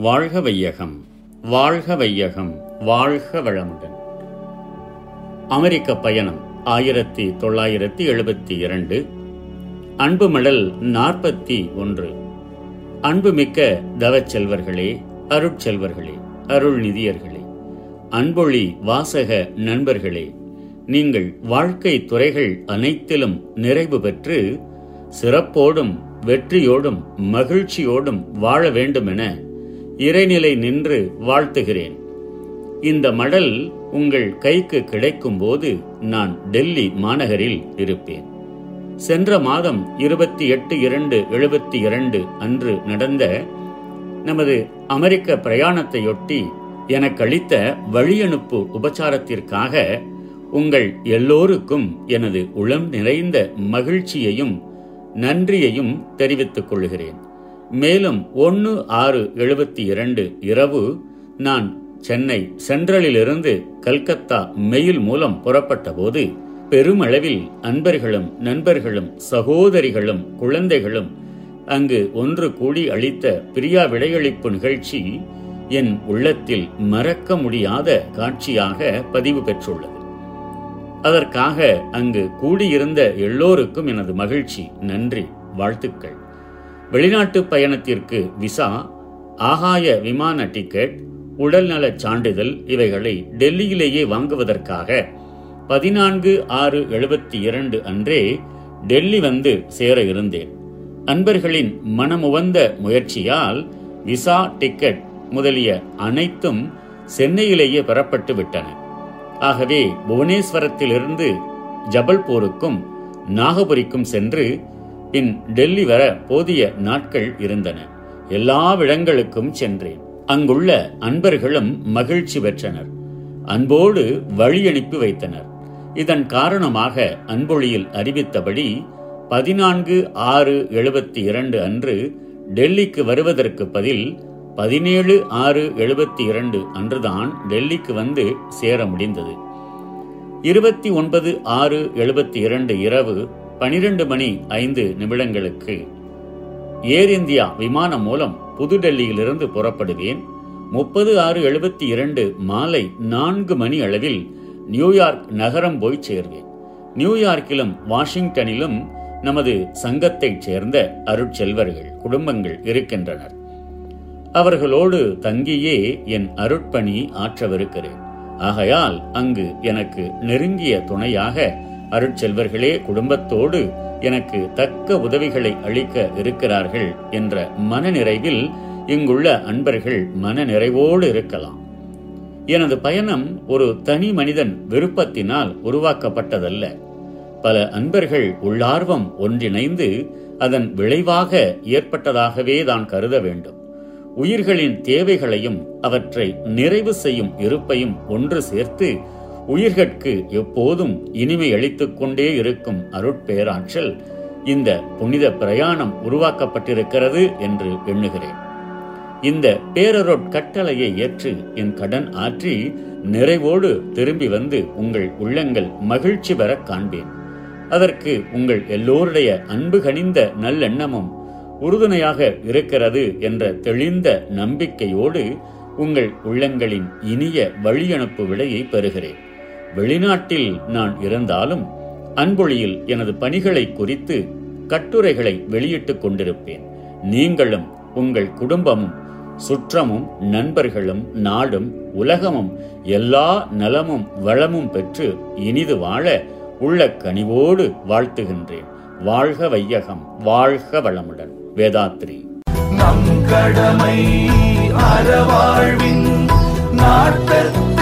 வாழ்க வையகம் வாழ்க வையகம் வாழ்க வளமுடன். அமெரிக்க பயணம் ஆயிரத்தி தொள்ளாயிரத்தி எழுபத்தி இரண்டு அன்பு மடல் நாற்பத்தி ஒன்று. அன்புமிக்க தவச்செல்வர்களே அருட்செல்வர்களே அருள் நிதியர்களே அன்பொழி வாசக நண்பர்களே நீங்கள் வாழ்க்கை துறைகள் அனைத்திலும் நிறைவு பெற்று சிறப்போடும் வெற்றியோடும் மகிழ்ச்சியோடும் வாழ வேண்டுமென இறைநிலை நின்று வாழ்த்துகிறேன். இந்த மடல் உங்கள் கைக்கு கிடைக்கும்போது நான் டெல்லி மாநகரில் இருப்பேன். சென்ற மாதம் இருபத்தி எட்டு இரண்டு எழுபத்தி இரண்டு அன்று நடந்த நமது அமெரிக்க பிரயாணத்தையொட்டி எனக்களித்த வழியனுப்பு உபச்சாரத்திற்காக உங்கள் எல்லோருக்கும் எனது உளம் நிறைந்த மகிழ்ச்சியையும் நன்றியையும் தெரிவித்துக் கொள்கிறேன். மேலும் ஒன்று ஆறு எழுபத்தி இரண்டு இரவு நான் சென்னை சென்ட்ரலிலிருந்து கல்கத்தா மெயில் மூலம் புறப்பட்டபோது பெருமளவில் அன்பர்களும் நண்பர்களும் சகோதரிகளும் குழந்தைகளும் அங்கு ஒன்று கூடி அளித்த பிரியா விடையளிப்பு நிகழ்ச்சி என் உள்ளத்தில் மறக்க முடியாத காட்சியாக பதிவு பெற்றுள்ளது. அதற்காக அங்கு கூடியிருந்த எல்லோருக்கும் எனது மகிழ்ச்சி. நன்றி. வாழ்த்துக்கள். வெளிநாட்டு பயணத்திற்கு விசா ஆகாய விமான டிக்கெட் உடல்நலச் சான்றிதழ் இவைகளை டெல்லியிலேயே வாங்குவதற்காக பதினான்கு ஆறு எழுபத்தி இரண்டு அன்றே டெல்லி வந்து சேர இருந்தேன். அன்பர்களின் மனமுவந்த முயற்சியால் விசா டிக்கெட் முதலிய அனைத்தும் சென்னையிலேயே பெறப்பட்டு விட்டன. ஆகவே புவனேஸ்வரத்திலிருந்து ஜபல்பூருக்கும் நாகபுரிக்கும் சென்று பின் டெல்லி வர போதிய நாட்கள் இருந்தன. எல்லா விடங்களுக்கும் சென்றேன். அங்குள்ள அன்பர்களும் மகிழ்ச்சி பெற்றனர். அன்போடு வழி அனுப்பி வைத்தனர். இதன் காரணமாக அன்பொழியில் அறிவித்தபடி பதினான்கு ஆறு எழுபத்தி இரண்டு அன்று டெல்லிக்கு வருவதற்கு பதில் பதினேழு ஆறு எழுபத்தி இரண்டு அன்றுதான் டெல்லிக்கு வந்து சேர முடிந்தது. இருபத்தி ஒன்பது ஆறு எழுபத்தி இரண்டு இரவு பனிரெண்டு மணி ஐந்து நிமிடங்களுக்கு. ஏர் இந்தியா விமானம் மூலம் புதுடெல்லியிலிருந்து புறப்படுவேன். முப்பது ஆறு எழுபத்தி இரண்டு மாலை நான்கு மணி அளவில் நியூயார்க் நகரம் போய் சேர்வேன். நியூயார்க்கிலும் வாஷிங்டனிலும் நமது சங்கத்தைச் சேர்ந்த அருட்செல்வர்கள் குடும்பங்கள் இருக்கின்றனர். அவர்களோடு தங்கியே என் அருட்பணி ஆற்றவிருக்கிறேன். ஆகையால் அங்கு எனக்கு நெருங்கிய துணையாக அருட்செல்வர்களே குடும்பத்தோடு எனக்கு தக்க உதவிகளை அளிக்க இருக்கிறார்கள் என்ற மனநிறைவில் இங்குள்ள அன்பர்கள் மனநிறைவோடு இருக்கலாம். எனது பயணம் ஒரு தனி மனிதன் விருப்பத்தினால் உருவாக்கப்பட்டதல்ல. பல அன்பர்கள் உள்ளார்வம் ஒன்றிணைந்து அதன் விளைவாக ஏற்பட்டதாகவே தான் கருத வேண்டும். உயிர்களின் தேவைகளையும் அவற்றை நிறைவு செய்யும் இருப்பையும் ஒன்று சேர்த்து உயிர்கட்கு எப்போதும் இனிமை அளித்துக் கொண்டே இருக்கும் அருட்பேராற்றல் இந்த புனித பிரயாணம் உருவாக்கப்பட்டிருக்கிறது என்று எண்ணுகிறேன். இந்த பேரருட் கட்டளையை ஏற்று என் கடன் ஆற்றி நிறைவோடு திரும்பி வந்து உங்கள் உள்ளங்கள் மகிழ்ச்சி பெற காண்பேன். அதற்கு உங்கள் எல்லோருடைய அன்பு கனிந்த நல்லெண்ணமும் உறுதுணையாக இருக்கிறது என்ற தெளிந்த நம்பிக்கையோடு உங்கள் உள்ளங்களின் இனிய வழியனுப்பு விடையை பெறுகிறேன். வெளிநாட்டில் நான் இருந்தாலும் அன்பொழியில் எனது பணிகளை குறித்து கட்டுரைகளை வெளியிட்டுக் கொண்டிருப்பேன். நீங்களும் உங்கள் குடும்பமும் சுற்றமும் நண்பர்களும் நாடும் உலகமும் எல்லா நலமும் வளமும் பெற்று இனிது வாழ உள்ள கனிவோடு வாழ்த்துகின்றேன். வாழ்க வையகம் வாழ்க வளமுடன். வேதாத்ரி. நம் கடமை அறவாழ்வின் நாட்டத்தே